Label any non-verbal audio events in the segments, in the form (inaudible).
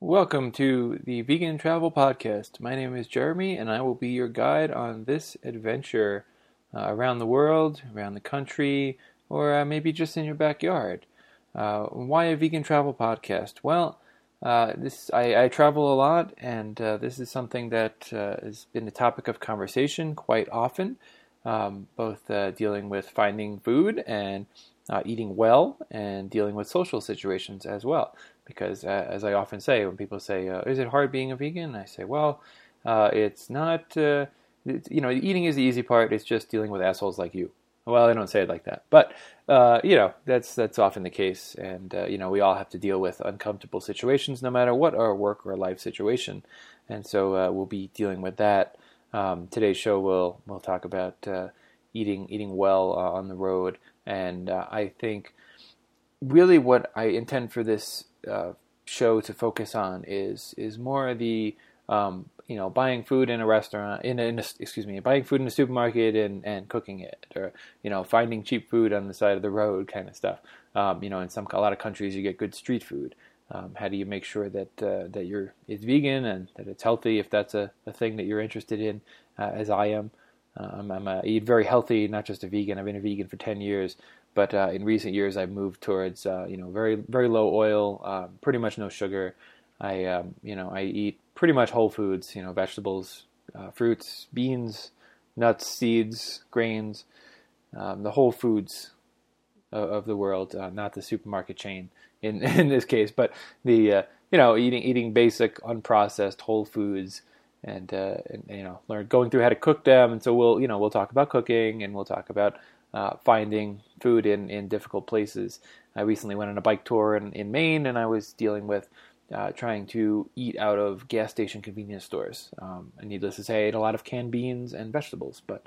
Welcome to the Vegan Travel Podcast. My name is Jeremy, and I will be your guide on this adventure uh, around the world, around the country, or uh, maybe just in your backyard. Uh, why a vegan travel podcast? Well, uh, this I, I, travel a lot, and uh, this is something that uh, has been a topic of conversation quite often, um, both dealing with finding food and eating well, and dealing with social situations as well because uh, as I often say when people say, uh, "Is it hard being a vegan?" I say, "Well, uh, it's not. Uh, it's, you know, eating is the easy part. It's just dealing with assholes like you." Well, I don't say it like that, but uh, you know that's that's often the case, and uh, you know we all have to deal with uncomfortable situations, no matter what our work or life situation, and so we'll be dealing with that. Um, today's show will will talk about eating eating well on the road, and I think really what I intend for this uh, show to focus on is is more the um, you know buying food in a restaurant in a, in a, excuse me buying food in a supermarket and, and cooking it or you know finding cheap food on the side of the road kind of stuff. Um, you know in some a lot of countries you get good street food. Um, how do you make sure that uh, that you're it's vegan and that it's healthy if that's a, a thing that you're interested in uh, as I am um, I'm a, eat very healthy not just a vegan I've been a vegan for 10 years but uh, in recent years, I've moved towards uh, you know very very low oil, um, pretty much no sugar. I um, you know I eat pretty much whole foods, you know vegetables, uh, fruits, beans, nuts, seeds, grains, um, the whole foods of, of the world, uh, not the supermarket chain in (laughs) in this case, but the uh, you know eating eating basic unprocessed whole foods. And, uh, and, you know, learn going through how to cook them, and so we'll, you know, we'll talk about cooking, and we'll talk about uh, finding food in, in difficult places. I recently went on a bike tour in, in Maine and I was dealing with uh, trying to eat out of gas station convenience stores. Um, and needless to say, I ate a lot of canned beans and vegetables, but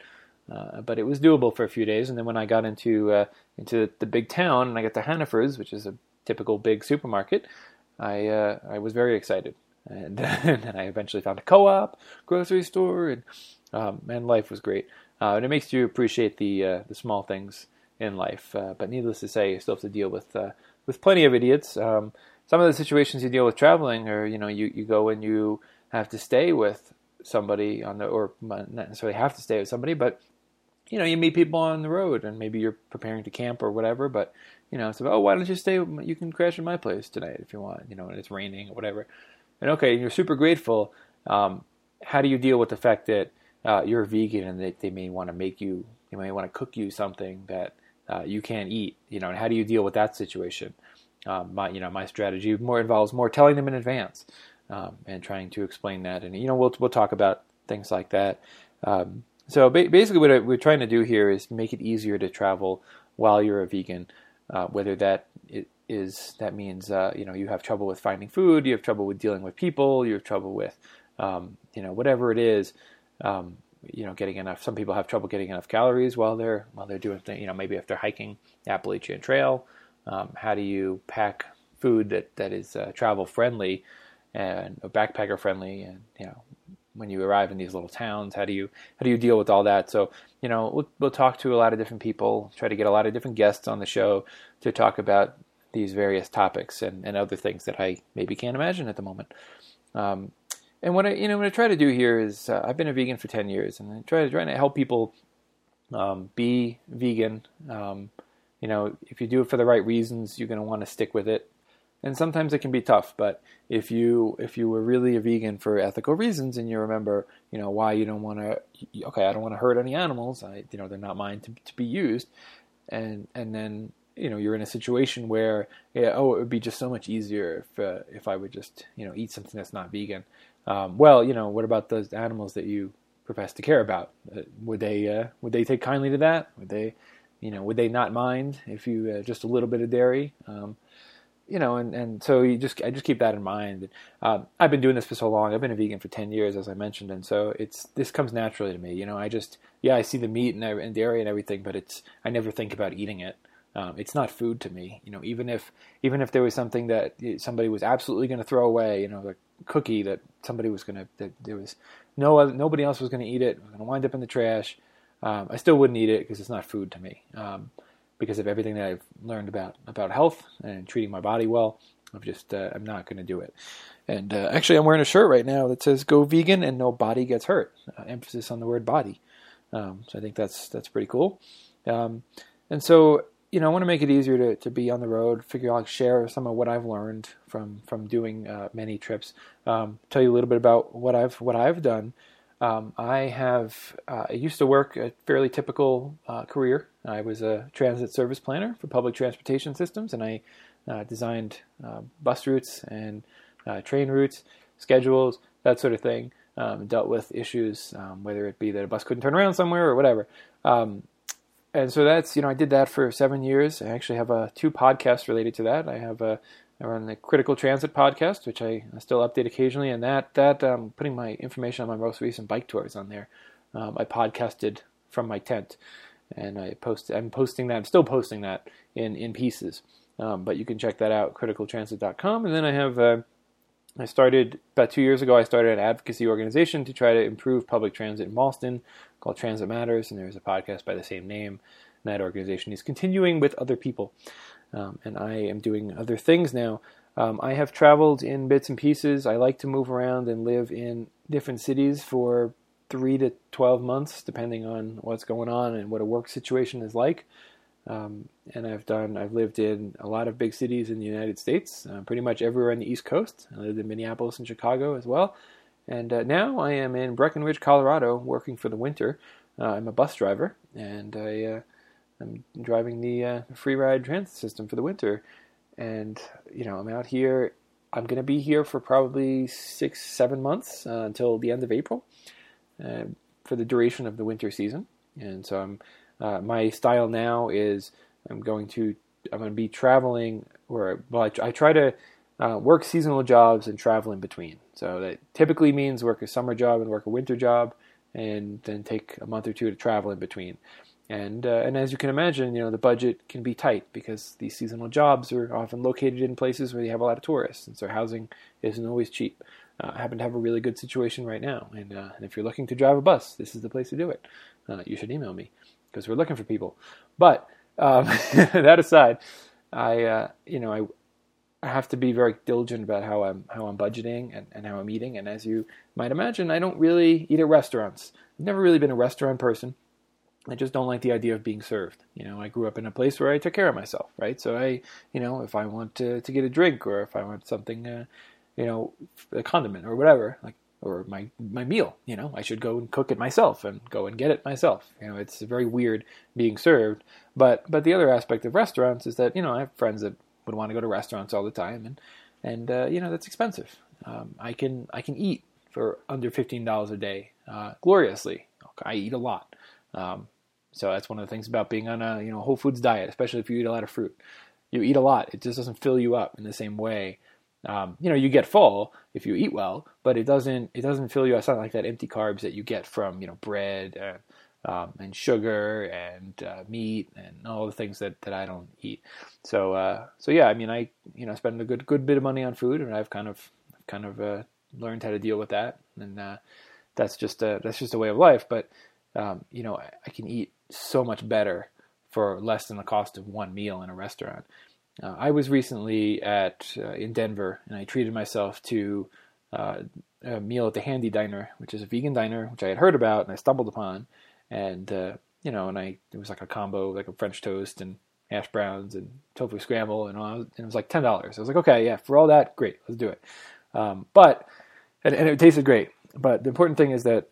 uh, but it was doable for a few days. And then when I got into uh, into the big town and I got to Hannaford's, which is a typical big supermarket, I uh, I was very excited. And, (laughs) then I eventually found a co-op, grocery store, and um, and life was great uh, and it makes you appreciate the uh, the small things in life. Uh, but needless to say, you still have to deal with uh, with plenty of idiots. Um, some of the situations you deal with traveling are, you know, you, you go and you have to stay with somebody on the, or not necessarily have to stay with somebody, but you know, you meet people on the road and maybe you're preparing to camp or whatever, but you know, it's about, oh, why don't you stay? You can crash in my place tonight if you want, you know, and it's raining or whatever. And okay, you're super grateful. Um, how do you deal with the fact that uh, you're a vegan and that they may want to make you, they may want to cook you something that uh, you can't eat, you know, and how do you deal with that situation? Um, my, you know, my strategy more involves more telling them in advance um, and trying to explain that, and you know, we'll we'll talk about things like that. Um, so ba- basically, what we're trying to do here is make it easier to travel while you're a vegan, uh, whether that is that means uh, you know you have trouble with finding food, you have trouble with dealing with people, you have trouble with um, you know whatever it is um, you know, getting enough. Some people have trouble getting enough calories while they're while they're doing things. You know, maybe if they're hiking Appalachian Trail, um, how do you pack food that that is uh, travel friendly and backpacker friendly? And you know, when you arrive in these little towns, how do you how do you deal with all that? So you know, we'll, we'll talk to a lot of different people, try to get a lot of different guests on the show to talk about these various topics and, and other things that I maybe can't imagine at the moment. Um, and what I you know what I try to do here is uh, I've been a vegan for ten years, and I try to try to help people um, be vegan. Um, you know, if you do it for the right reasons, you're going to want to stick with it. And sometimes it can be tough, but if you if you were really a vegan for ethical reasons and you remember, you know, why you don't want to, okay, I don't want to hurt any animals. I, you know, they're not mine to to be used, and and then you know you're in a situation where yeah, oh it would be just so much easier if uh, if I would just you know eat something that's not vegan um, well, you know, what about those animals that you profess to care about? Uh, would they uh, would they take kindly to that? Would they, you know, would they not mind if you uh, just a little bit of dairy? Um, you know, and, and so you just I just keep that in mind. Um, I've been doing this for so long. I've been a vegan for ten years, as I mentioned, and so it's this comes naturally to me. You know, I just yeah, I see the meat and, and dairy and everything, but it's I never think about eating it. Um, it's not food to me. You know, even if even if there was something that somebody was absolutely going to throw away, you know, like cookie that somebody was gonna that there was no other, nobody else was gonna eat it. It was gonna wind up in the trash. Um, I still wouldn't eat it because it's not food to me. Um, because of everything that I've learned about about health and treating my body well, I'm just uh, I'm not going to do it. And uh, actually, I'm wearing a shirt right now that says "Go vegan and no body gets hurt." Uh, emphasis on the word body. Um, so I think that's that's pretty cool. Um, and so you know, I want to make it easier to, to be on the road. Figure out share some of what I've learned from from doing uh, many trips. Um, tell you a little bit about what I've what I've done. Um, I have uh, I used to work a fairly typical uh, career. I was a transit service planner for public transportation systems, and I uh, designed uh, bus routes and uh, train routes, schedules, that sort of thing. Um, dealt with issues, um, whether it be that a bus couldn't turn around somewhere or whatever. Um, and so that's you know I did that for seven years. I actually have uh, two podcasts related to that. I have a I run the Critical Transit podcast, which I, still update occasionally, and that that um, putting my information on my most recent bike tours on there. Um, I podcasted from my tent, and I post. I'm posting that. I'm still posting that in in pieces, um, but you can check that out criticaltransit.com. And then I have. Uh, I started about two years ago. I started an advocacy organization to try to improve public transit in Boston called Transit Matters, and there's a podcast by the same name. And that organization is continuing with other people um, and I am doing other things now. Um, I have traveled in bits and pieces. I like to move around and live in different cities for three to 12 months, depending on what's going on and what a work situation is like. Um, and I've done, I've lived in a lot of big cities in the United States, uh, pretty much everywhere on the East Coast. I lived in Minneapolis and Chicago as well. And uh, now I am in Breckenridge, Colorado, working for the winter. Uh, I'm a bus driver, and I uh, I'm driving the uh, free ride transit system for the winter, and you know I'm out here. I'm going to be here for probably six, seven months uh, until the end of April uh, for the duration of the winter season. And so I'm uh, my style now is I'm going to I'm going to be traveling or well I, I try to uh, work seasonal jobs and travel in between. So that typically means work a summer job and work a winter job, and then take a month or two to travel in between. And uh, and as you can imagine, you know the budget can be tight because these seasonal jobs are often located in places where you have a lot of tourists, and so housing isn't always cheap. Uh, I happen to have a really good situation right now, and, uh, and if you're looking to drive a bus, this is the place to do it. Uh, you should email me because we're looking for people. But um, (laughs) that aside, I uh, you know I I have to be very diligent about how I'm how I'm budgeting and, and how I'm eating. And as you might imagine, I don't really eat at restaurants. I've never really been a restaurant person. I just don't like the idea of being served. You know, I grew up in a place where I took care of myself, right? So I, you know, if I want to, to get a drink or if I want something, uh, you know, a condiment or whatever, like, or my, my meal, you know, I should go and cook it myself and go and get it myself. You know, it's very weird being served. But, but the other aspect of restaurants is that, you know, I have friends that would want to go to restaurants all the time and, and, uh, you know, that's expensive. Um, I can, I can eat for under $15 a day, uh, gloriously. I eat a lot. Um, so that's one of the things about being on a you know whole foods diet, especially if you eat a lot of fruit. You eat a lot; it just doesn't fill you up in the same way. Um, you know, you get full if you eat well, but it doesn't it doesn't fill you. It's not like that empty carbs that you get from you know bread and, um, and sugar and uh, meat and all the things that, that I don't eat. So uh, so yeah, I mean, I you know spend a good good bit of money on food, and I've kind of kind of uh, learned how to deal with that, and uh, that's just a that's just a way of life. But um, you know, I, I, can eat so much better for less than the cost of one meal in a restaurant. Uh, I was recently at uh, in Denver, and I treated myself to uh, a meal at the Handy Diner, which is a vegan diner, which I had heard about and I stumbled upon, and uh, you know, and I it was like a combo, like a French toast and hash browns and tofu scramble, and, all, and it was like ten dollars. I was like, okay, yeah, for all that, great, let's do it. Um, but and, and it tasted great. But the important thing is that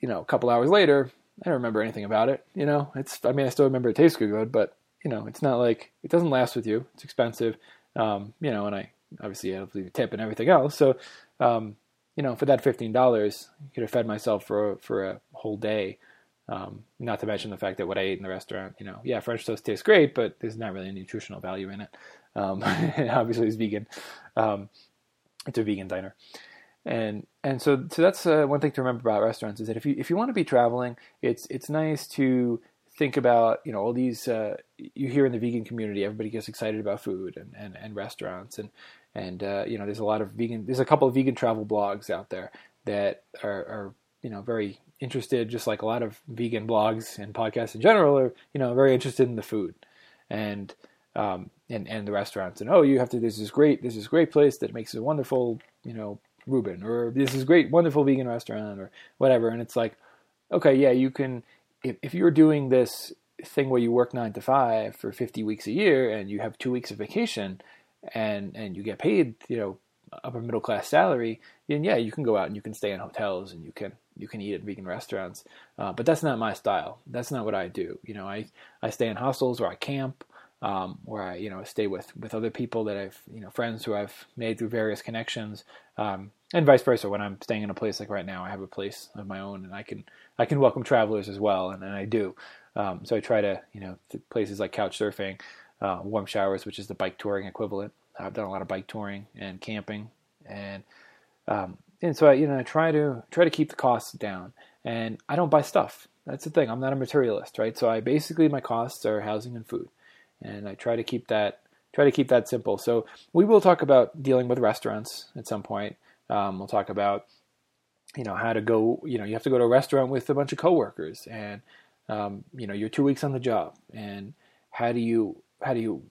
you know, a couple hours later, I don't remember anything about it. You know, it's I mean I still remember it tastes good, but you know, it's not like it doesn't last with you. It's expensive. Um, you know, and I obviously have to leave a tip and everything else. So, um, you know, for that fifteen dollars, I could have fed myself for for a whole day. Um, not to mention the fact that what I ate in the restaurant, you know, yeah, French toast tastes great, but there's not really any nutritional value in it. Um, (laughs) obviously, it's vegan. Um, it's a vegan diner and and so so that's uh, one thing to remember about restaurants is that if you if you want to be traveling, it's it's nice to think about you know all these uh, you hear in the vegan community everybody gets excited about food and and, and restaurants and and uh, you know there's a lot of vegan there's a couple of vegan travel blogs out there that are, are you know very interested just like a lot of vegan blogs and podcasts in general are you know very interested in the food and um, and and the restaurants. And oh you have to this is great this is great place that makes a wonderful you know Reuben or this is great wonderful vegan restaurant or whatever. And it's like okay yeah you can if if you're doing this thing where you work nine to five for 50 weeks a year and you have two weeks of vacation and and you get paid you know upper middle class salary then yeah you can go out and you can stay in hotels and you can you can eat at vegan restaurants. Uh, but that's not my style. That's not what i do. You know i i stay in hostels or i camp um, where I, you know, stay with, with other people that I've, you know, friends who I've made through various connections, um, and vice versa. When I'm staying in a place like right now, I have a place of my own, and I can, I can welcome travelers as well, and, and I do. Um, so I try to, you know, places like couch surfing, uh, warm showers, which is the bike touring equivalent. I've done a lot of bike touring and camping, and um, and so I, you know, I try to try to keep the costs down, and I don't buy stuff. That's the thing. I'm not a materialist, right? So I basically my costs are housing and food and I try to keep that try to keep that simple. So we will talk about dealing with restaurants at some point. Um, we'll talk about you know how to go. You know you have to go to a restaurant with a bunch of coworkers, and um, you know you're two weeks on the job, and how do you how do you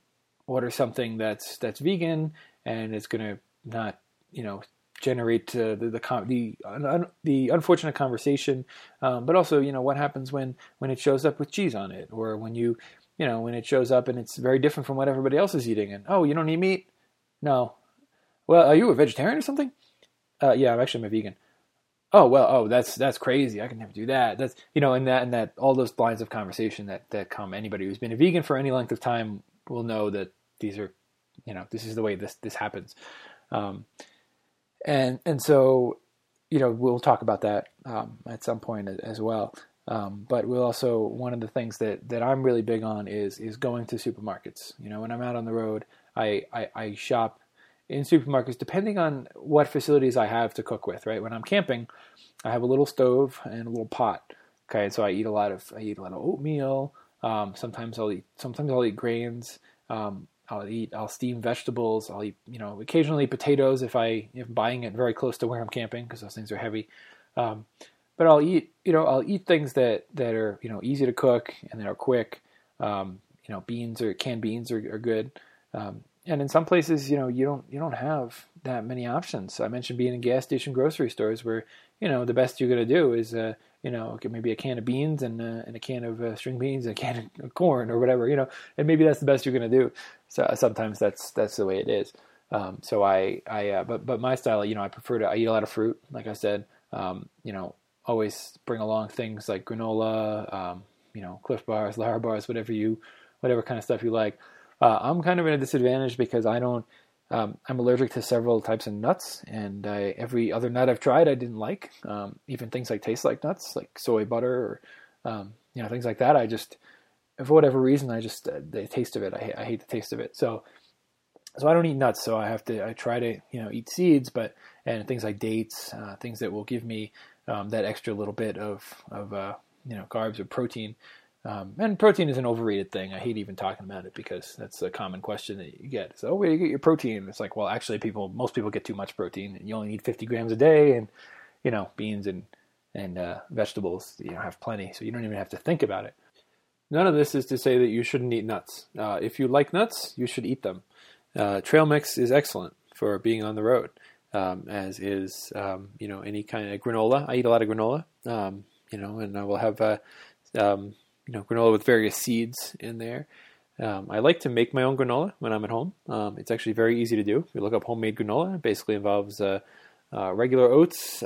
order something that's that's vegan and it's going to not you know generate uh, the the the, un, the unfortunate conversation, um, but also you know what happens when when it shows up with cheese on it, or when you you know, when it shows up and it's very different from what everybody else is eating. And oh, you don't eat meat? No. Well, are you a vegetarian or something? Uh, yeah, I'm actually I'm a vegan. Oh well, oh that's that's crazy. I can never do that. That's you know, and that and that all those lines of conversation that that come. Anybody who's been a vegan for any length of time will know that these are, you know, this is the way this this happens. Um, and and so, you know, we'll talk about that um, at some point as well. Um, but we'll also one of the things that, that I'm really big on is is going to supermarkets. You know, when I'm out on the road, I, I, I shop in supermarkets depending on what facilities I have to cook with. Right, when I'm camping, I have a little stove and a little pot. Okay, so I eat a lot of I eat a lot of oatmeal. Um, sometimes I'll eat sometimes I'll eat grains. Um, I'll eat I'll steam vegetables. I'll eat you know occasionally potatoes if I if I'm buying it very close to where I'm camping because those things are heavy. Um, but I'll eat, you know, I'll eat things that, that are, you know, easy to cook and that are quick. Um, you know, beans or canned beans are, are good. Um, and in some places, you know, you don't, you don't have that many options. I mentioned being in gas station grocery stores where, you know, the best you're to do is, uh, you know, maybe a can of beans and, uh, and a can of uh, string beans and a can of corn or whatever, you know, and maybe that's the best you're to do. So sometimes that's, that's the way it is. Um, so I, I, uh, but, but my style, you know, I prefer to, I eat a lot of fruit, like I said, um, you know, always bring along things like granola, um, you know, Clif bars, Larabars, whatever you, whatever kind of stuff you like. Uh, I'm kind of at a disadvantage because I don't. Um, I'm allergic to several types of nuts, and I, every other nut I've tried I didn't like. Um, even things like taste like nuts, like soy butter or um, you know things like that. I just, for whatever reason, I just uh, the taste of it. I, I hate the taste of it. So, so I don't eat nuts. So I have to. I try to you know eat seeds, but and things like dates, uh, things that will give me um, that extra little bit of of uh, you know carbs or protein. Um, and protein is an overrated thing. I hate even talking about it because that's a common question that you get. So, where do you get your protein? It's like, well, actually, people, most people get too much protein, you only need 50 grams a day, and you know, beans and and uh, vegetables, you know, have plenty, so you don't even have to think about it. None of this is to say that you shouldn't eat nuts. Uh, if you like nuts, you should eat them. Uh, trail mix is excellent for being on the road um, as is um, you know any kind of granola. I eat a lot of granola, um, you know, and I will have uh, um, you know granola with various seeds in there. Um, I like to make my own granola when I'm at home. Um, it's actually very easy to do. You look up homemade granola. It basically involves uh, uh, regular oats,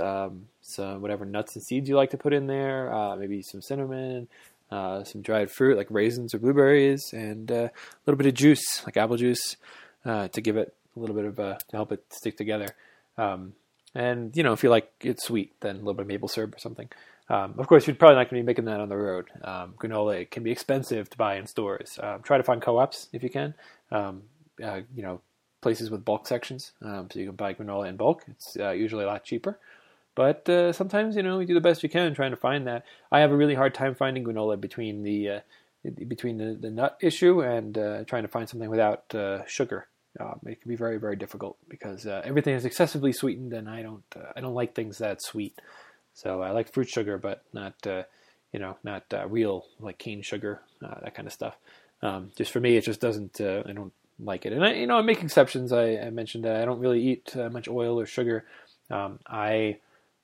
some whatever nuts and seeds you like to put in there, uh, maybe some cinnamon, uh, some dried fruit like raisins or blueberries, and uh, a little bit of juice like apple juice uh, to give it a little bit of to help it stick together. Um, and you know, if you like it sweet, then a little bit of maple syrup or something. Um, of course, you're probably not going to be making that on the road. Um, granola can be expensive to buy in stores. Um, try to find co-ops if you can. Um, uh, you know, places with bulk sections, um, so you can buy granola in bulk. It's uh, usually a lot cheaper. But uh, sometimes, you know, you do the best you can trying to find that. I have a really hard time finding granola between the uh, between the, the nut issue and uh, trying to find something without uh, sugar. Um, it can be very very difficult because uh, everything is excessively sweetened, and I don't uh, I don't like things that sweet. So I like fruit sugar, but not uh, you know not uh, real like cane sugar uh, that kind of stuff. Um, just for me, it just doesn't. I don't like it. And I, you know, I make exceptions. I, I mentioned that I don't really eat much oil or sugar. Um, I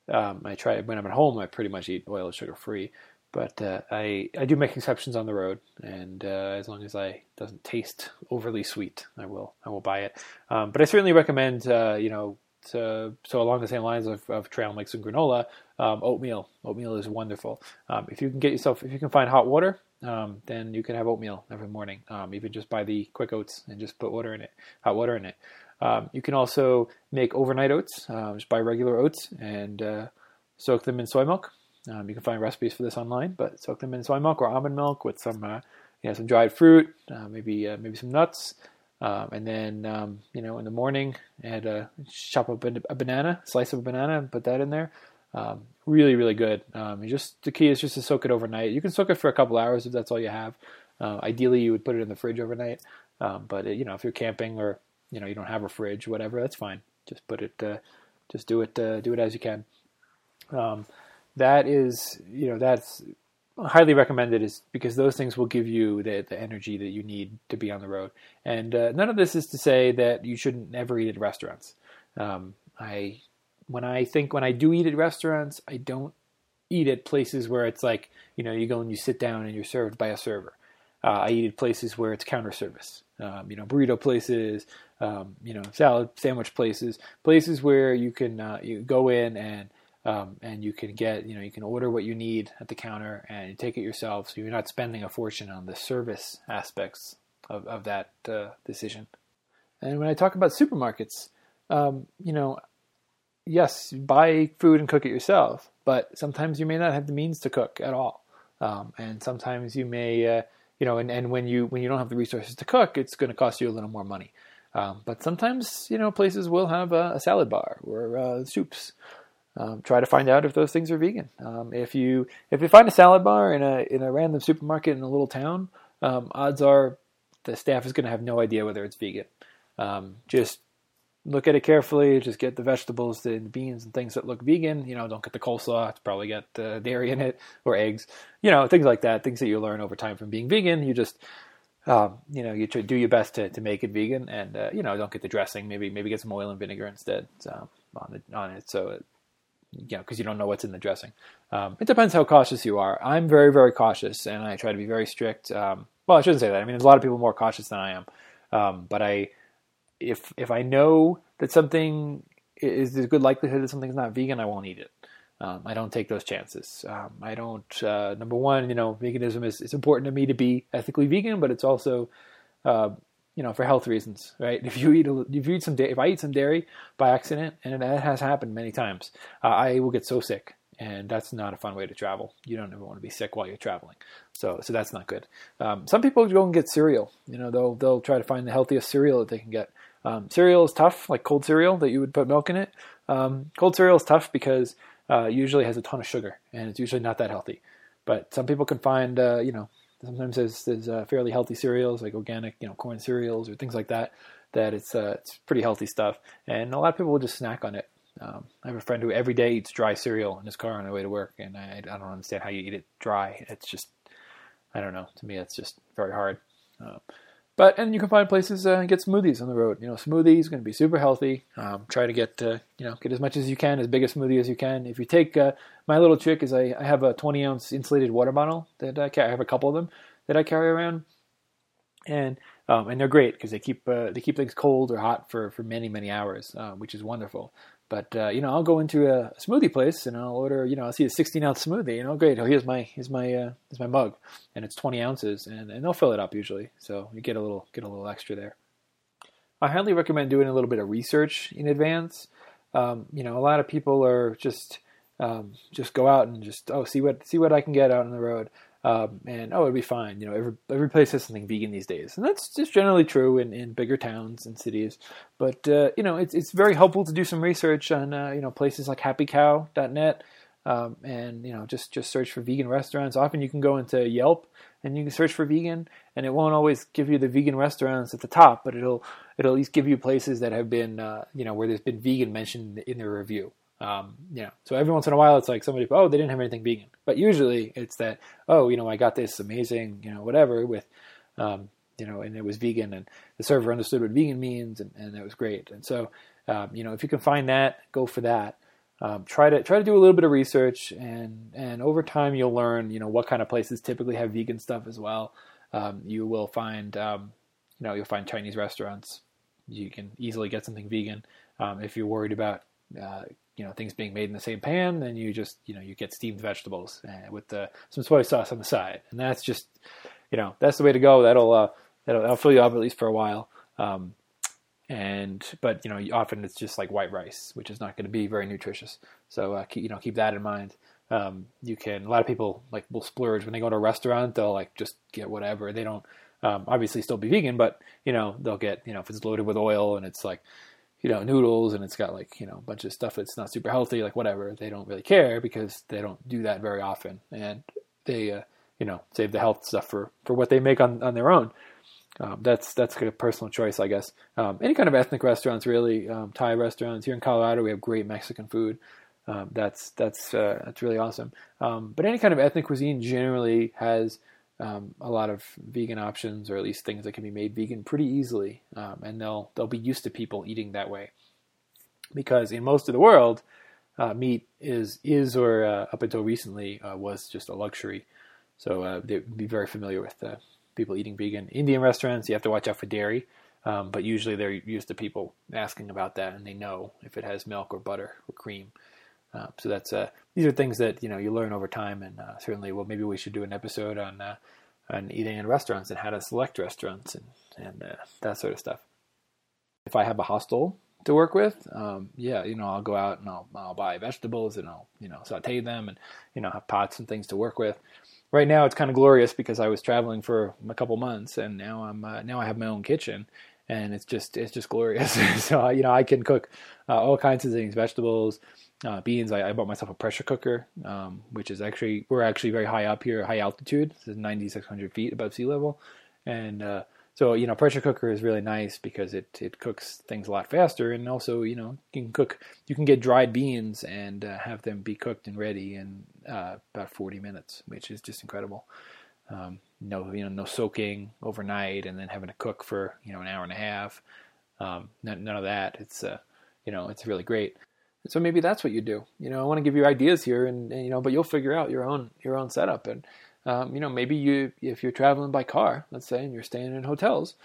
um, I try when I'm at home. I pretty much eat oil and sugar free, but uh, I I do make exceptions on the road, and uh, as long as I doesn't taste overly sweet, I will I will buy it. Um, but I certainly recommend uh, you know to, so along the same lines of, of trail mix and granola, um, oatmeal. Oatmeal is wonderful. Um, if you can get yourself, if you can find hot water, um, then you can have oatmeal every morning. Um, even just buy the quick oats and just put water in it, hot water in it. Um, you can also make overnight oats. Um, just buy regular oats and uh, soak them in soy milk. you can find recipes for this online, but soak them in soy milk or almond milk with some, uh, you know, some dried fruit, uh, maybe uh, maybe some nuts. Um, and then, um, you know, in the morning, add a chop up a, a, banana, slice of a banana, and put that in there. Um, really, really good. Um, just the key is just to soak it overnight. You can soak it for a couple hours if that's all you have. Uh, ideally, you would put it in the fridge overnight. Um, but it, you know, if you're camping or you know you don't have a fridge, whatever, that's fine. Just put it, uh, just do it, uh, do it as you can. Um, that is, you know, that's highly recommended is because those things will give you the, the energy that you need to be on the road. And uh, none of this is to say that you shouldn't ever eat at restaurants. Um, I when I think when I do eat at restaurants, I don't eat at places where it's like you know you go and you sit down and you're served by a server. Uh, I eat at places where it's counter service. Um, you know, burrito places, um, you know, salad sandwich places, places where you can uh, you go in and um, and you can get, you know, you can order what you need at the counter and you take it yourself, so you're not spending a fortune on the service aspects of, of that uh, decision. And when I talk about supermarkets, um, you know, yes, buy food and cook it yourself, but sometimes you may not have the means to cook at all, um, and sometimes you may, uh, you know, and, and when you when you don't have the resources to cook, it's going to cost you a little more money. Um, but sometimes, you know, places will have a, a salad bar or uh, soups um, try to find out if those things are vegan. Um, if you if you find a salad bar in a in a random supermarket in a little town, um, odds are the staff is going to have no idea whether it's vegan. Um, just look at it carefully. Just get the vegetables, the, beans, and things that look vegan. You know, don't get the coleslaw. It's probably got uh, dairy in it or eggs. You know, things like that. Things that you learn over time from being vegan. You just um, you know, you do your best to, to make it vegan, and uh, you know, don't get the dressing. Maybe maybe get some oil and vinegar instead um, on the, on it, so it you know, because you don't know what's in the dressing. Um, it depends how cautious you are. I'm very, very cautious, and I try to be very strict. Um, well, I shouldn't say that. I mean, there's a lot of people more cautious than I am. Um, but I, if if I know that something is there's a good likelihood that something's not vegan, I won't eat it. Um, I don't take those chances. Um, I don't. Uh, number one, you know, veganism is it's important to me to be ethically vegan, but it's also uh, you know, for health reasons, right? (laughs) If you eat, a, if you eat some, if I eat some dairy by accident, and that has happened many times, uh, I will get so sick, and that's not a fun way to travel. You don't ever want to be sick while you're traveling, so so that's not good. Um, some people go and get cereal. You know, they'll they'll try to find the healthiest cereal that they can get. Um, cereal is tough, like cold cereal that you would put milk in it. Um, cold cereal is tough because uh, usually has a ton of sugar, and it's usually not that healthy. But some people can find, uh, you know, Sometimes there's, there's uh, fairly healthy cereals like organic, you know, corn cereals or things like that. That it's uh, it's pretty healthy stuff, and a lot of people will just snack on it. Um, I have a friend who every day eats dry cereal in his car on the way to work, and I, I don't understand how you eat it dry. It's just, I don't know. To me, it's just very hard. But and you can find places uh, and get smoothies on the road. You know, smoothies going to be super healthy. Um, try to get uh, you know get as much as you can, as big a smoothie as you can. If you take uh, my little trick is I, I have a 20 ounce insulated water bottle that I carry. I have a couple of them that I carry around, and um, and they're great because they keep uh, they keep things cold or hot for for many many hours, uh, which is wonderful. But uh, you know, I'll go into a smoothie place and I'll order. You know, I'll see a 16 ounce smoothie. You know, great. Oh, here's my here's my uh, here's my mug, and it's 20 ounces, and, and they'll fill it up usually. So you get a little get a little extra there. I highly recommend doing a little bit of research in advance. Um, you know, a lot of people are just um, just go out and just oh see what see what I can get out on the road. Um, and oh, it'll be fine. You know, every every place has something vegan these days, and that's just generally true in, in bigger towns and cities. But uh, you know, it's it's very helpful to do some research on uh, you know places like HappyCow.net, um, and you know just just search for vegan restaurants. Often you can go into Yelp and you can search for vegan, and it won't always give you the vegan restaurants at the top, but it'll it'll at least give you places that have been uh, you know where there's been vegan mentioned in their review. Um, you know, so every once in a while, it's like somebody, oh, they didn't have anything vegan, but usually it's that, oh, you know, I got this amazing, you know, whatever with, um, you know, and it was vegan, and the server understood what vegan means, and, and that was great. And so, um, you know, if you can find that, go for that. Um, try to try to do a little bit of research, and and over time you'll learn, you know, what kind of places typically have vegan stuff as well. Um, you will find, um, you know, you'll find Chinese restaurants. You can easily get something vegan. Um, if you're worried about uh, you know things being made in the same pan, then you just you know you get steamed vegetables uh, with the, some soy sauce on the side, and that's just you know that's the way to go. That'll uh, that'll, that'll fill you up at least for a while. Um, and but you know often it's just like white rice, which is not going to be very nutritious. So uh, keep, you know keep that in mind. Um, you can a lot of people like will splurge when they go to a restaurant. They'll like just get whatever. They don't um, obviously still be vegan, but you know they'll get you know if it's loaded with oil and it's like you know noodles and it's got like you know a bunch of stuff that's not super healthy like whatever they don't really care because they don't do that very often. And they uh, you know save the health stuff for for what they make on on their own. Um, that's that's a personal choice i guess. Um, any kind of ethnic restaurants really um, thai restaurants. Here in colorado we have great mexican food. Um, that's that's uh, that's really awesome. Um, but any kind of ethnic cuisine generally has um, a lot of vegan options, or at least things that can be made vegan pretty easily, um, and they'll they'll be used to people eating that way. Because in most of the world, uh, meat is is or uh, up until recently uh, was just a luxury, so uh, they'd be very familiar with uh, people eating vegan. Indian restaurants, you have to watch out for dairy, um, but usually they're used to people asking about that, and they know if it has milk or butter or cream. Uh, so that's uh, these are things that you know you learn over time, and uh, certainly, well, maybe we should do an episode on uh, on eating in restaurants and how to select restaurants and and uh, that sort of stuff. If I have a hostel to work with, um, yeah, you know, I'll go out and I'll I'll buy vegetables and I'll you know saute them and you know have pots and things to work with. Right now, it's kind of glorious because I was traveling for a couple months, and now I'm now I have my own kitchen, and it's just it's just glorious. (laughs) so you know, I can cook all kinds of things, vegetables uh, beans. I, I, bought myself a pressure cooker, um, which is actually we're actually very high up here, high altitude. This is 9,600 feet above sea level, and uh, so you know, pressure cooker is really nice because it it cooks things a lot faster, and also you know you can cook you can get dried beans and uh, have them be cooked and ready in uh, about 40 minutes, which is just incredible. Um, no you know no soaking overnight and then having to cook for you know an hour and a half. Um, none, none of that. It's uh, you know it's really great. So maybe that's what you do. You know, I want to give you ideas here, and, and you know, but you'll figure out your own your own setup. And um, you know, maybe you if you're traveling by car, let's say, and you're staying in hotels,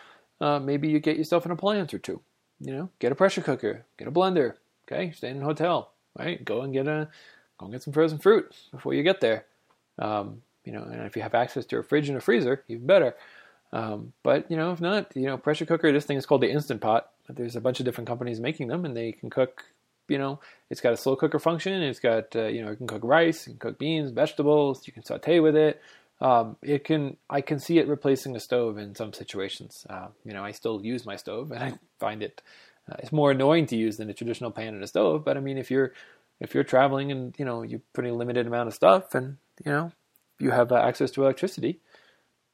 uh, maybe you get yourself an appliance or two. You know, get a pressure cooker, get a blender. Okay, staying in a hotel, right? Go and get a go and get some frozen fruit before you get there. Um, you know, and if you have access to a fridge and a freezer, even better. Um, but you know, if not, you know, pressure cooker. This thing is called the Instant Pot. There's a bunch of different companies making them, and they can cook you know, it's got a slow cooker function. It's got, uh, you know, you can cook rice, you can cook beans, vegetables, you can saute with it. Um, it can, I can see it replacing a stove in some situations. Uh, you know, I still use my stove (laughs) and I find it, uh, it's more annoying to use than a traditional pan and a stove. But I mean, if you're, if you're traveling and, you know, you're putting a limited amount of stuff and, you know, you have uh, access to electricity,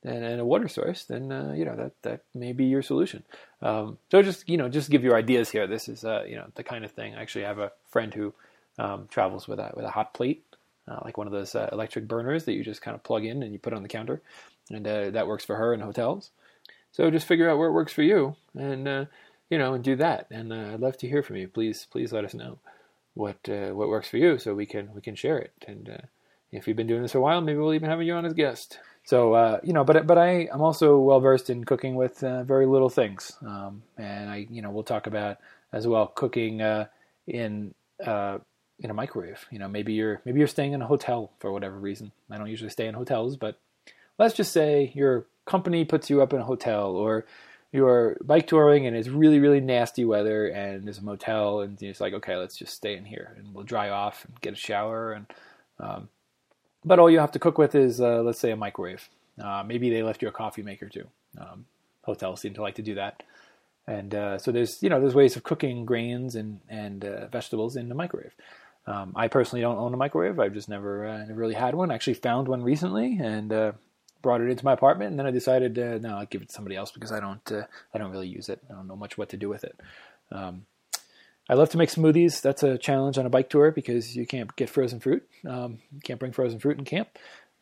and, and a water source, then uh, you know that that may be your solution. Um, so just you know just give you ideas here. This is uh, you know the kind of thing. I actually have a friend who um, travels with a with a hot plate, uh, like one of those uh, electric burners that you just kind of plug in and you put on the counter, and uh, that works for her in hotels. So just figure out where it works for you, and uh, you know and do that. And I'd love to hear from you. Please please let us know what what works for you so we can we can share it. And if you've been doing this for a while, maybe we'll even have you on as guest. So uh, you know, but but I I'm also well versed in cooking with uh, very little things, um, and I you know we'll talk about as well cooking uh, in uh, in a microwave. You know, maybe you're maybe you're staying in a hotel for whatever reason. I don't usually stay in hotels, but let's just say your company puts you up in a hotel or you're bike touring and it's really really nasty weather and there's a motel and it's like okay let's just stay in here and we'll dry off and get a shower and um, but all you have to cook with is, uh, let's say, a microwave. Uh, maybe they left you a coffee maker too. Um, hotels seem to like to do that. And uh, so there's, you know, there's ways of cooking grains and and uh, vegetables in the microwave. Um, I personally don't own a microwave. I've just never, uh, never really had one. I actually found one recently and uh, brought it into my apartment. And then I decided, no, I'll give it to somebody else because I don't, I don't really use it. I don't know much what to do with it. Um, I love to make smoothies. That's a challenge on a bike tour because you can't get frozen fruit. Um, you can't bring frozen fruit in camp.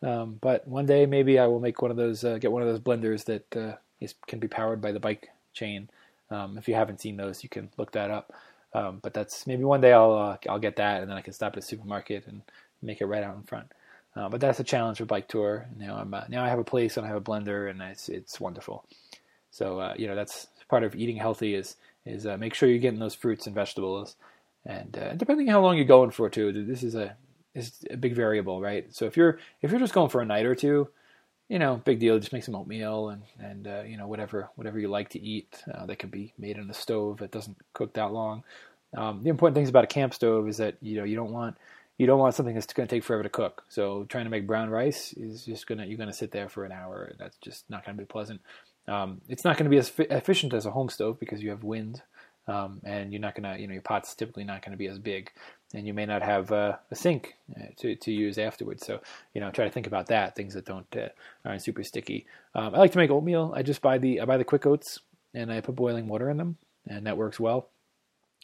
Um, but one day maybe I will make one of those, uh, get one of those blenders that uh, is can be powered by the bike chain. Um, if you haven't seen those, you can look that up. Um, but that's maybe one day I'll uh, I'll get that, and then I can stop at a supermarket and make it right out in front. Uh, but that's a challenge for bike tour. Now I'm uh, now I have a place and I have a blender, and it's it's wonderful. So uh, you know that's part of eating healthy is is uh, make sure you're getting those fruits and vegetables, and uh, depending on how long you're going for too. This is a is a big variable, right? So if you're if you're just going for a night or two, you know, big deal. Just make some oatmeal and and uh, you know whatever whatever you like to eat uh, that can be made on the stove that doesn't cook that long. Um, the important things about a camp stove is that you know you don't want you don't want something that's going to take forever to cook. So trying to make brown rice is just gonna you're gonna sit there for an hour. That's just not going to be pleasant. Um, it's not going to be as efficient as a home stove because you have wind, um, and you're not going to you know your pot's typically not going to be as big and you may not have uh, a sink uh, to, to use afterwards. So, you know, try to think about that, things that don't uh, aren't super sticky. Um, I like to make oatmeal. I just buy the I buy the quick oats and I put boiling water in them, and that works well.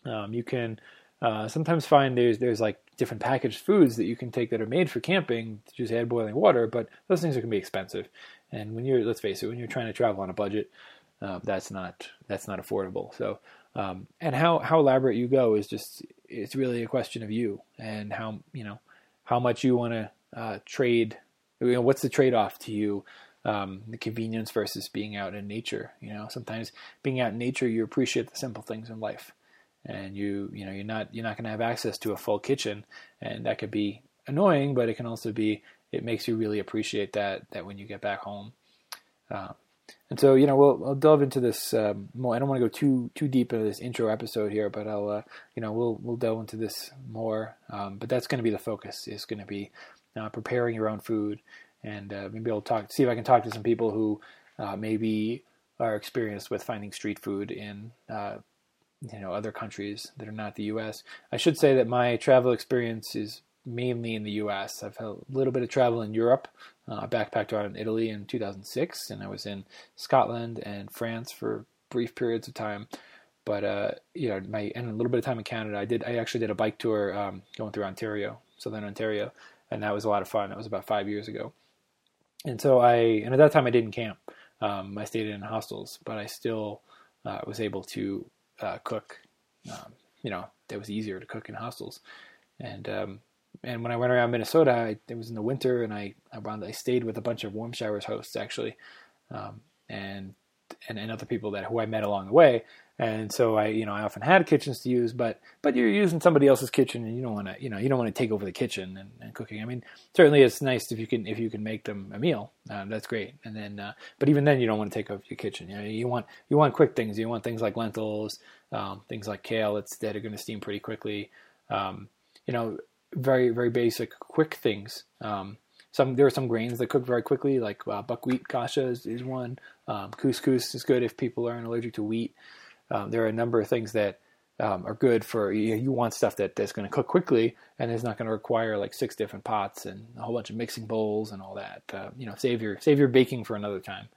Um, you can uh, sometimes find there's there's like different packaged foods that you can take that are made for camping to just add boiling water, but those things are going to be expensive. And when you're let's face it, when you're trying to travel on a budget, uh, that's not that's not affordable. So um, and how, how elaborate you go is just it's really a question of you and how you know how much you want to uh, trade. You know, what's the trade off to you? Um, the convenience versus being out in nature. You know, sometimes being out in nature, you appreciate the simple things in life, and you you know you're not you're not going to have access to a full kitchen, and that could be annoying, but it can also be it makes you really appreciate that that when you get back home. Um, and so, you know, we'll I'll delve into this um, more. I don't want to go too too deep into this intro episode here, but I'll, uh, you know, we'll we'll delve into this more. Um, but that's going to be the focus. Is going to be uh, preparing your own food, and uh, maybe I'll talk, see if I can talk to some people who uh, maybe are experienced with finding street food in, uh, you know, other countries that are not the U.S. I should say that my travel experience is mainly in the U.S. I've had a little bit of travel in Europe. Uh, I backpacked around in Italy in 2006, and I was in Scotland and France for brief periods of time. But uh, you know, my and a little bit of time in Canada. I did. I actually did a bike tour um, going through Ontario, Southern Ontario, and that was a lot of fun. That was about five years ago. And so I, and at that time I didn't camp. Um, I stayed in hostels, but I still uh, was able to uh, cook. Um, you know, it was easier to cook in hostels, and um, and when I went around Minnesota, I, it was in the winter, and I I, wound, I stayed with a bunch of warm showers hosts actually, um, and, and and other people that who I met along the way. And so I, you know, I often had kitchens to use, but but you're using somebody else's kitchen, and you don't want to, you know, you don't want to take over the kitchen and, and, cooking. I mean, certainly it's nice if you can if you can make them a meal, um, that's great. And then, uh, but even then, you don't want to take over your kitchen. You know, you want you want quick things. You want things like lentils, um, things like kale that's, that are going to steam pretty quickly. Um, you know, very very basic quick things. Um, some there are some grains that cook very quickly, like uh, buckwheat kasha is, is one. Um, couscous is good if people aren't allergic to wheat. Um, there are a number of things that um, are good for you, you want stuff that, that's going to cook quickly and is not going to require like six different pots and a whole bunch of mixing bowls and all that. Uh, you know, save your save your baking for another time.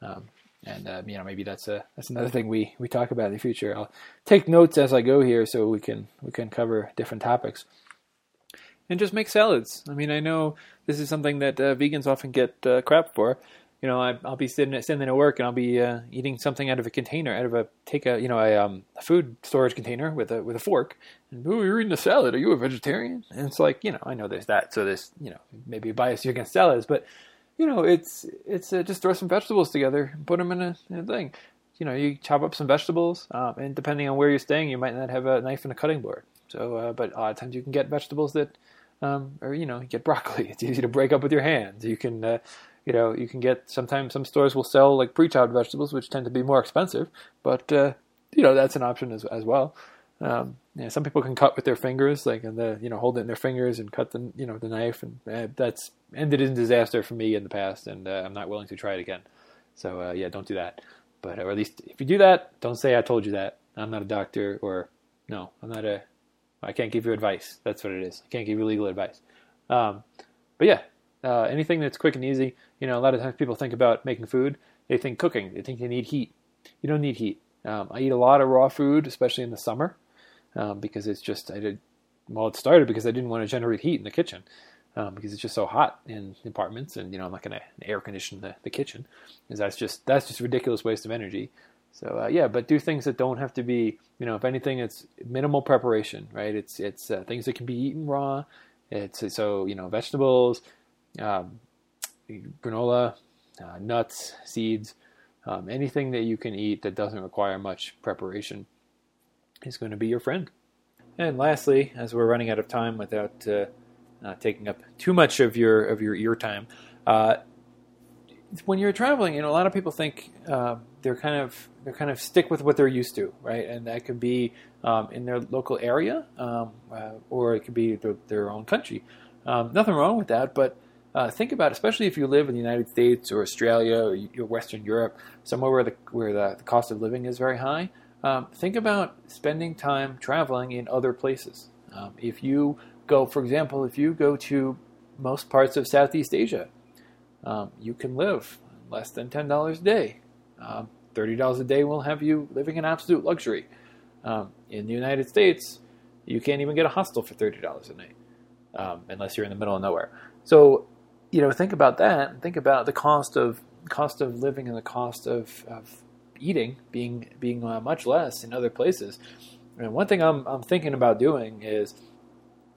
Um, and uh, you know maybe that's a that's another thing we, we talk about in the future. I'll take notes as I go here so we can we can cover different topics and just make salads. I mean, I know this is something that uh, vegans often get uh, crap for. You know, I, will be sitting at, sitting at work and I'll be uh, eating something out of a container, out of a take a you know a, um, food storage container with a with a fork. And oh, you're eating a salad. Are you a vegetarian? And it's like you know, I know there's that. So there's you know maybe a bias against salads, but you know it's it's uh, just throw some vegetables together and put them in a, in a thing. You know, you chop up some vegetables, um, and depending on where you're staying, you might not have a knife and a cutting board. So, uh, but a lot of times you can get vegetables that um, or you know, you get broccoli. (laughs) It's easy to break up with your hands. You can, uh, you know, you can get. Sometimes some stores will sell like pre-chopped vegetables, which tend to be more expensive, but uh, you know that's an option as as well. Um, yeah, some people can cut with their fingers, like and the you know hold it in their fingers and cut the you know the knife, and uh, that's ended in disaster for me in the past, and uh, I'm not willing to try it again. So uh, yeah, don't do that. But or at least if you do that, don't say I told you that. I'm not a doctor, or no, I'm not a I can't give you advice. That's what it is. I can't give you legal advice. Um, but yeah, uh, anything that's quick and easy. You know, a lot of times people think about making food. They think cooking. They think they need heat. You don't need heat. Um, I eat a lot of raw food, especially in the summer, um, because it's just I did. Well, it started because I didn't want to generate heat in the kitchen. um, because it's just so hot in apartments, and you know I'm not going to air condition the, the kitchen, because that's just that's just ridiculous waste of energy. So uh, yeah, but do things that don't have to be, you know, if anything, it's minimal preparation, right? It's it's uh, things that can be eaten raw. It's so you know vegetables, um, granola, uh, nuts, seeds, um, anything that you can eat that doesn't require much preparation is going to be your friend. And lastly, as we're running out of time without uh, uh, taking up too much of your of your ear time, uh, when you're traveling, you know, a lot of people think uh, they're kind of they're kind of stick with what they're used to, right? And that could be um, in their local area, um, uh, or it could be their, their own country. Um, nothing wrong with that, but uh, think about, especially if you live in the United States or Australia or Western Europe, somewhere where the where the, the cost of living is very high. Um, think about spending time traveling in other places. Um, if you go, for example, if you go to most parts of Southeast Asia, um, you can live less than ten dollars a day. Um, Thirty dollars a day will have you living in absolute luxury. Um, in the United States, you can't even get a hostel for thirty dollars a night, um, unless you're in the middle of nowhere. So, you know, think about that. Think about the cost of cost of living and the cost of, of eating being being uh, much less in other places. And one thing I'm I'm thinking about doing is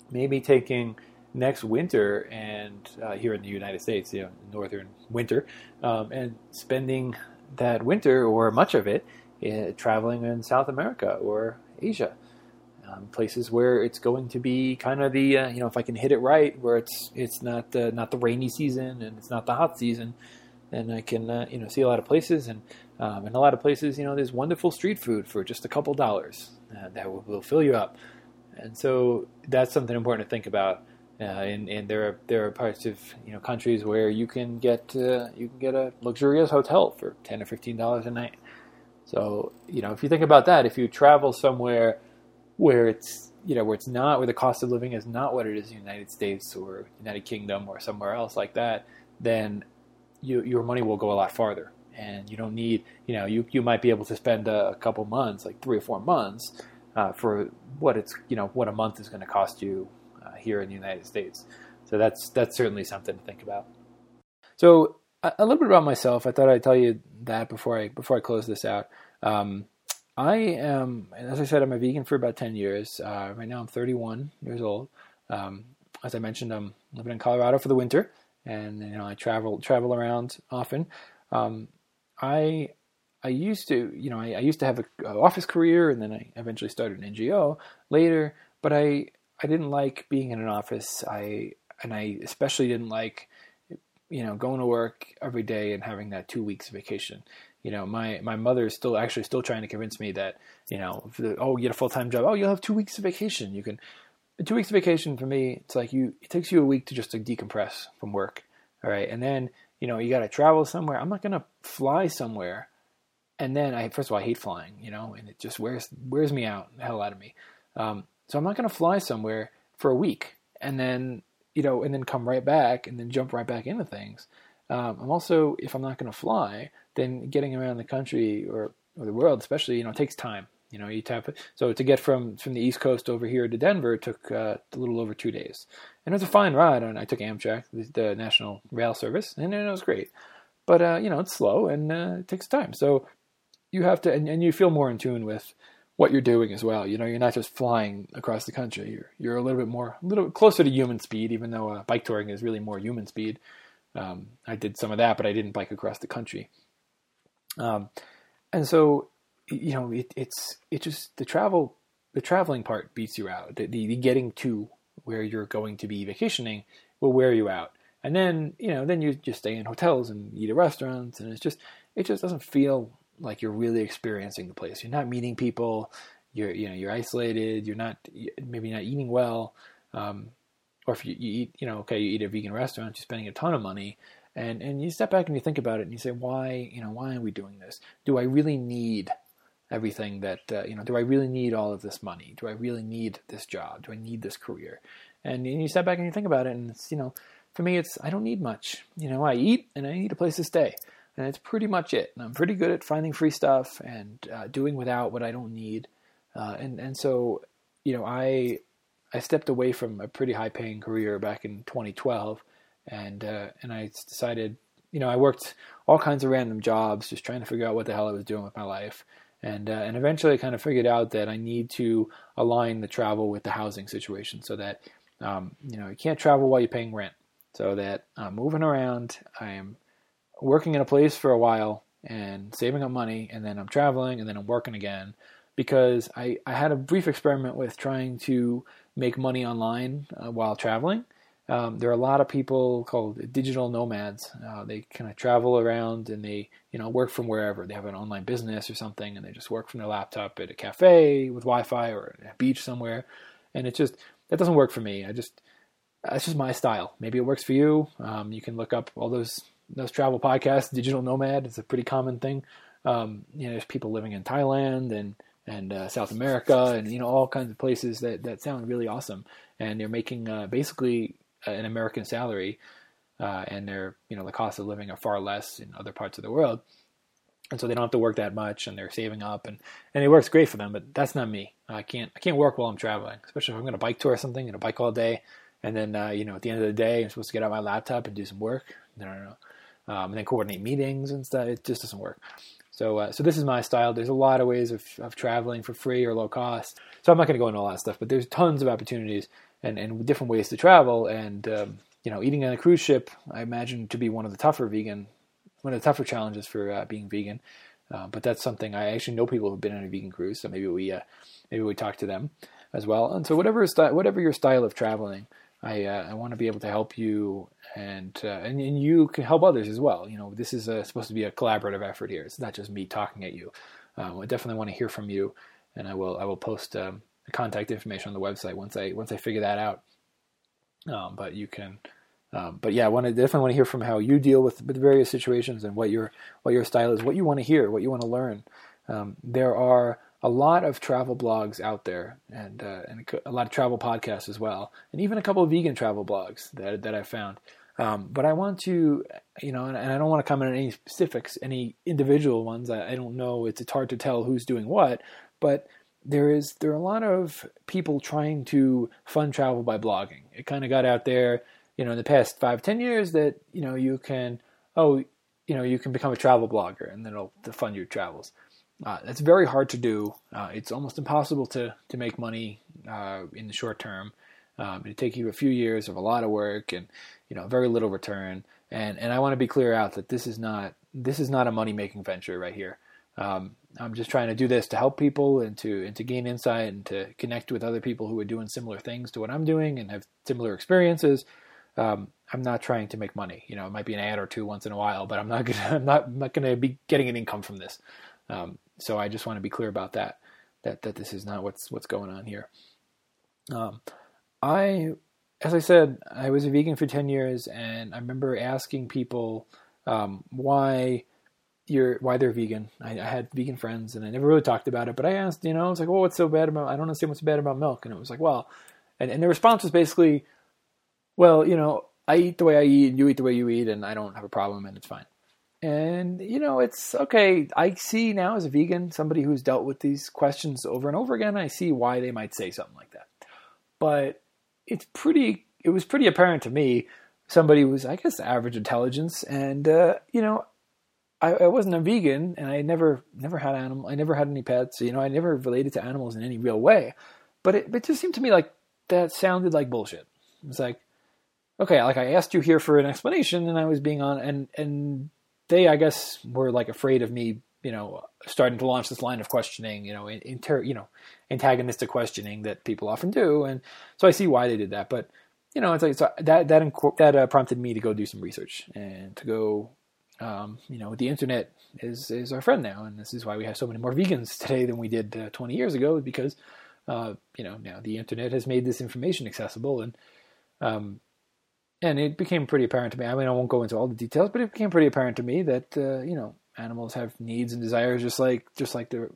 maybe taking next winter and uh, here in the United States, you know, northern winter, um, and spending that winter or much of it uh, traveling in South America or Asia. Um, places where it's going to be kind of the uh, you know if I can hit it right where it's it's not the, not the rainy season and it's not the hot season then I can uh, you know see a lot of places and um, in a lot of places you know there's wonderful street food for just a couple dollars uh, that will, will, fill you up and so that's something important to think about uh, and, and there are there are parts of you know countries where you can get uh, you can get a luxurious hotel for ten or fifteen dollars a night. So you know if you think about that, if you travel somewhere where it's you know where it's not where the cost of living is not what it is in the United States or United Kingdom or somewhere else like that, then you, your money will go a lot farther. And you don't need you know you you might be able to spend a, couple months like three or four months uh, for what it's you know what a month is going to cost you uh, here in the United States. So that's that's certainly something to think about. So a, a, little bit about myself. I thought I'd tell you that before I before I close this out. Um, I am, as I said, I'm a vegan for about ten years. Uh, right now, I'm 31 years old. Um, as I mentioned, I'm living in Colorado for the winter, and you know I travel travel around often. Um, I I used to, you know, I, I used to have an office career, and then I eventually started an NGO later. But I I didn't like being in an office. I and I especially didn't like you know going to work every day and having that two weeks vacation. You know, my my mother is still actually still trying to convince me that you know, oh, you get a full time job. Oh, you'll have two weeks of vacation. You can two weeks of vacation for me. It's like you. It takes you a week to just to decompress from work. All right, and then you know you got to travel somewhere. I'm not gonna fly somewhere, and then I first of all I hate flying. You know, and it just wears wears me out, the hell out of me. Um, so I'm not going to fly somewhere for a week and then, you know, and then come right back and then jump right back into things. Um, I'm also, if I'm not going to fly, then getting around the country or, or the world, especially, you know, takes time. You know, you tap it. So to get from from the East Coast over here to Denver took uh, a little over two days, and it was a fine ride. And I took Amtrak, the, the National Rail Service, and it was great. But uh, you know, it's slow and uh, it takes time. So you have to, and, and you feel more in tune with what you're doing as well. You know, you're not just flying across the country. You're you're a little bit more, a little closer to human speed, even though uh, bike touring is really more human speed. Um, I did some of that, but I didn't bike across the country. Um, and so, you know, it, it's it just the travel, the traveling part beats you out. The, the, the getting to where you're going to be vacationing will wear you out. And then, you know, then you just stay in hotels and eat at restaurants, and it's just it just doesn't feel like you're really experiencing the place. You're not meeting people. You're you know you're isolated. You're not maybe not eating well. Um, or if you, you, eat, you know, okay, you eat at a vegan restaurant, you're spending a ton of money, and and you step back and you think about it, and you say, why, you know, why are we doing this? Do I really need everything that, uh, you know, do I really need all of this money? Do I really need this job? Do I need this career? And, and you step back and you think about it, and it's, you know, for me, it's I don't need much. You know, I eat and I need a place to stay and it's pretty much it. And I'm pretty good at finding free stuff and uh, doing without what I don't need. Uh, and and so, you know, I I stepped away from a pretty high paying career back in 2012, and uh, and I decided, you know, I worked all kinds of random jobs, just trying to figure out what the hell I was doing with my life, and uh, and eventually I kind of figured out that I need to align the travel with the housing situation, so that um, you know you can't travel while you're paying rent, so that I'm moving around, I am working in a place for a while and saving up money, and then I'm traveling, and then I'm working again. Because I, I had a brief experiment with trying to make money online uh, while traveling. Um, there are a lot of people called digital nomads. Uh, they kind of travel around and they, you know, work from wherever. They have an online business or something, and they just work from their laptop at a cafe with Wi-Fi or a beach somewhere. And it just that doesn't work for me. I just that's just my style. Maybe it works for you. Um, you can look up all those those travel podcasts. Digital nomad is a pretty common thing. Um, you know, there's people living in Thailand and and uh, South America and you know all kinds of places that that sound really awesome. And they're making uh, basically an American salary, uh, and their you know the cost of living are far less in other parts of the world. And so they don't have to work that much, and they're saving up, and, and it works great for them. But that's not me. I can't I can't work while I'm traveling, especially if I'm going to bike tour or something, and a bike all day, and then uh, you know at the end of the day I'm supposed to get out my laptop and do some work. No, no, no um, and then coordinate meetings and stuff. It just doesn't work. So, uh, so this is my style. There's a lot of ways of, of traveling for free or low cost. So I'm not going to go into all that stuff, but there's tons of opportunities and, and different ways to travel. And um, you know, eating on a cruise ship, I imagine to be one of the tougher vegan, one of the tougher challenges for uh, being vegan. Uh, but that's something I actually know people who've been on a vegan cruise, so maybe we uh, maybe we talk to them as well. And so whatever style, whatever your style of traveling, I uh, I want to be able to help you and, uh, and and you can help others as well. You know, this is a, supposed to be a collaborative effort here. It's not just me talking at you. Um, I definitely want to hear from you, and I will I will post um, contact information on the website once I once I figure that out. Um, but you can, um, but yeah, I want to definitely want to hear from how you deal with with various situations and what your what your style is, what you want to hear, what you want to learn. Um, there are a lot of travel blogs out there, and uh, and a lot of travel podcasts as well, and even a couple of vegan travel blogs that that I found. Um, but I want to, you know, and, and, I don't want to comment on any specifics, any individual ones. I, I don't know. It's it's hard to tell who's doing what, but there is there are a lot of people trying to fund travel by blogging. It kind of got out there, you know, in the past five ten years that you know you can oh you know you can become a travel blogger and then it'll fund your travels. Uh, that's very hard to do. Uh, it's almost impossible to to make money uh, in the short term. Um, it'd take you a few years of a lot of work and you know very little return. And and I want to be clear out that this is not this is not a money making venture right here. Um, I'm just trying to do this to help people and to and to gain insight and to connect with other people who are doing similar things to what I'm doing and have similar experiences. Um, I'm not trying to make money. You know, it might be an ad or two once in a while, but I'm not (laughs) gonna I'm not I'm not gonna be getting an income from this. Um, so I just want to be clear about that. That that this is not what's what's going on here. Um, I, as I said, I was a vegan for ten years, and I remember asking people um, why you're why they're vegan. I, I, had vegan friends, and I never really talked about it. But I asked, you know, I was like, "Well, what's so bad about? I don't understand what's so bad about milk." And it was like, "Well," and, and the response was basically, "Well, you know, I eat the way I eat, and you eat the way you eat, and I don't have a problem, and it's fine." And, you know, it's okay. I see now as a vegan, somebody who's dealt with these questions over and over again, I see why they might say something like that. But it's pretty, it was pretty apparent to me, somebody was, I guess, average intelligence. And, uh, you know, I, I, wasn't a vegan and I never, never had animal, I never had any pets. You know, I never related to animals in any real way. But it, it just seemed to me like that sounded like bullshit. It was like, okay, like I asked you here for an explanation and I was being on, and, and, they, I guess, were like afraid of me, you know, starting to launch this line of questioning, you know, inter, you know, antagonistic questioning that people often do, and so I see why they did that. But you know, it's like so that that that uh, prompted me to go do some research and to go, um, you know, the internet is is our friend now, and this is why we have so many more vegans today than we did uh, 20 years ago, because uh, you know now the internet has made this information accessible, and um, and it became pretty apparent to me. I mean, I won't go into all the details, but it became pretty apparent to me that uh, you know animals have needs and desires just like just like the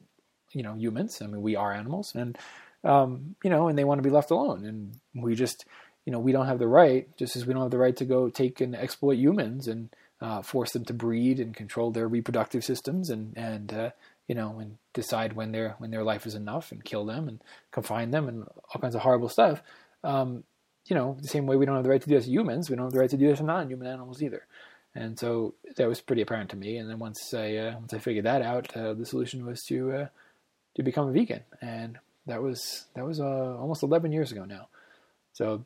you know humans. I mean, we are animals, and um, you know, and they want to be left alone, and we just you know we don't have the right, just as we don't have the right to go take and exploit humans and uh, force them to breed and control their reproductive systems and and uh, you know and decide when their when their life is enough and kill them and confine them and all kinds of horrible stuff um, you know, the same way we don't have the right to do this to humans, we don't have the right to do this to non-human animals either. And so that was pretty apparent to me. And then once I uh, once I figured that out, uh, the solution was to uh, to become a vegan, and that was that was uh, almost 11 years ago now. So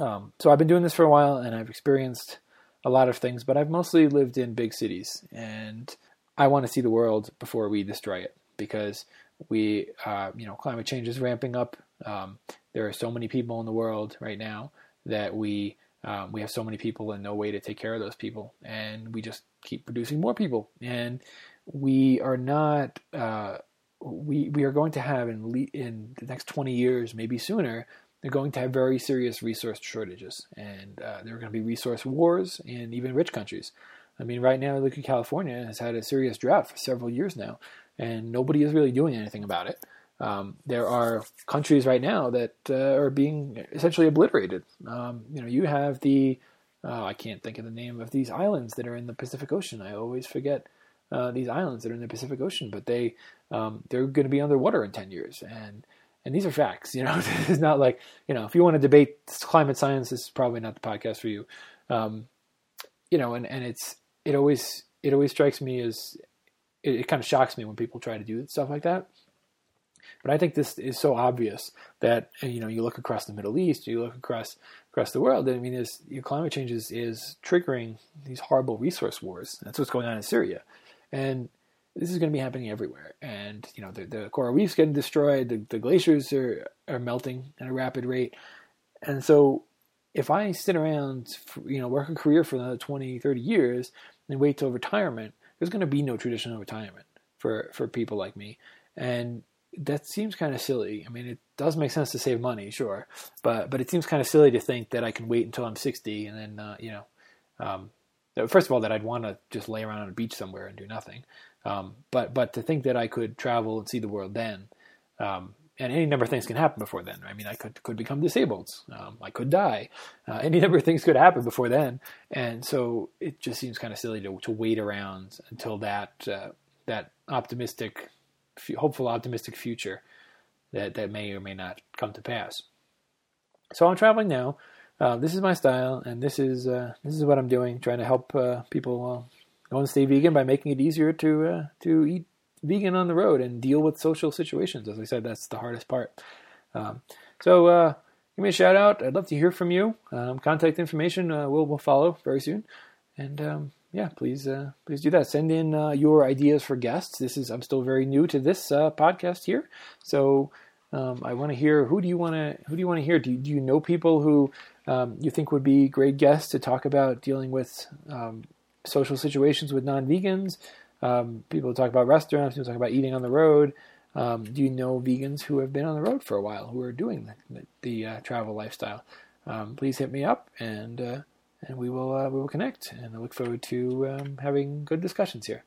um, so I've been doing this for a while, and I've experienced a lot of things, but I've mostly lived in big cities, and I want to see the world before we destroy it because we, uh, you know, climate change is ramping up. Um, there are so many people in the world right now that we um, we have so many people and no way to take care of those people, and we just keep producing more people, and we are not. Uh, we we are going to have in in the next 20 years, maybe sooner, they're going to have very serious resource shortages, and uh, there are going to be resource wars in even rich countries. I mean, right now, look at California has had a serious drought for several years now, and nobody is really doing anything about it. Um, there are countries right now that uh, are being essentially obliterated. Um, you know, you have the uh, I can't think of the name of these islands that are in the Pacific Ocean. I always forget uh, these islands that are in the Pacific Ocean, but they um, they're going to be underwater in ten years, and and these are facts. You know, (laughs) it's not like you know if you want to debate climate science, this is probably not the podcast for you. Um, you know, and and it's it always it always strikes me as it, it kind of shocks me when people try to do stuff like that. But I think this is so obvious that you know you look across the Middle East, you look across across the world. I mean, is climate change is, is triggering these horrible resource wars. That's what's going on in Syria, and this is going to be happening everywhere. And you know, the, the coral reefs getting destroyed, the, the glaciers are are melting at a rapid rate, and so if I sit around, for, you know, work a career for another 20, 30 years and wait till retirement, there's going to be no traditional retirement for for people like me, and that seems kind of silly. I mean, it does make sense to save money, sure, but but it seems kind of silly to think that I can wait until I'm 60 and then uh, you know, um, first of all, that I'd want to just lay around on a beach somewhere and do nothing, um, but but to think that I could travel and see the world then, um, and any number of things can happen before then. I mean, I could could become disabled, um, I could die, uh, any (laughs) number of things could happen before then, and so it just seems kind of silly to to wait around until that uh, that optimistic hopeful, optimistic future that, that may or may not come to pass. So I'm traveling now. Uh, this is my style, and this is uh, this is what I'm doing, trying to help uh, people uh, go and stay vegan by making it easier to uh, to eat vegan on the road and deal with social situations. As I said, that's the hardest part. Um, so uh, give me a shout out. I'd love to hear from you. Um, contact information will will follow very soon, and um, yeah, please please do that. Send in your ideas for guests. This is I'm still very new to this podcast here, so um, I want to hear who do you want to who do you want to hear? Do you, do you know people who um, you think would be great guests to talk about dealing with um, social situations with non-vegans? Um, people talk about restaurants. People talk about eating on the road. Um, do you know vegans who have been on the road for a while who are doing the, the, uh, travel lifestyle? Um, please hit me up and uh, and we will uh, we will connect. And I look forward to um, having good discussions here.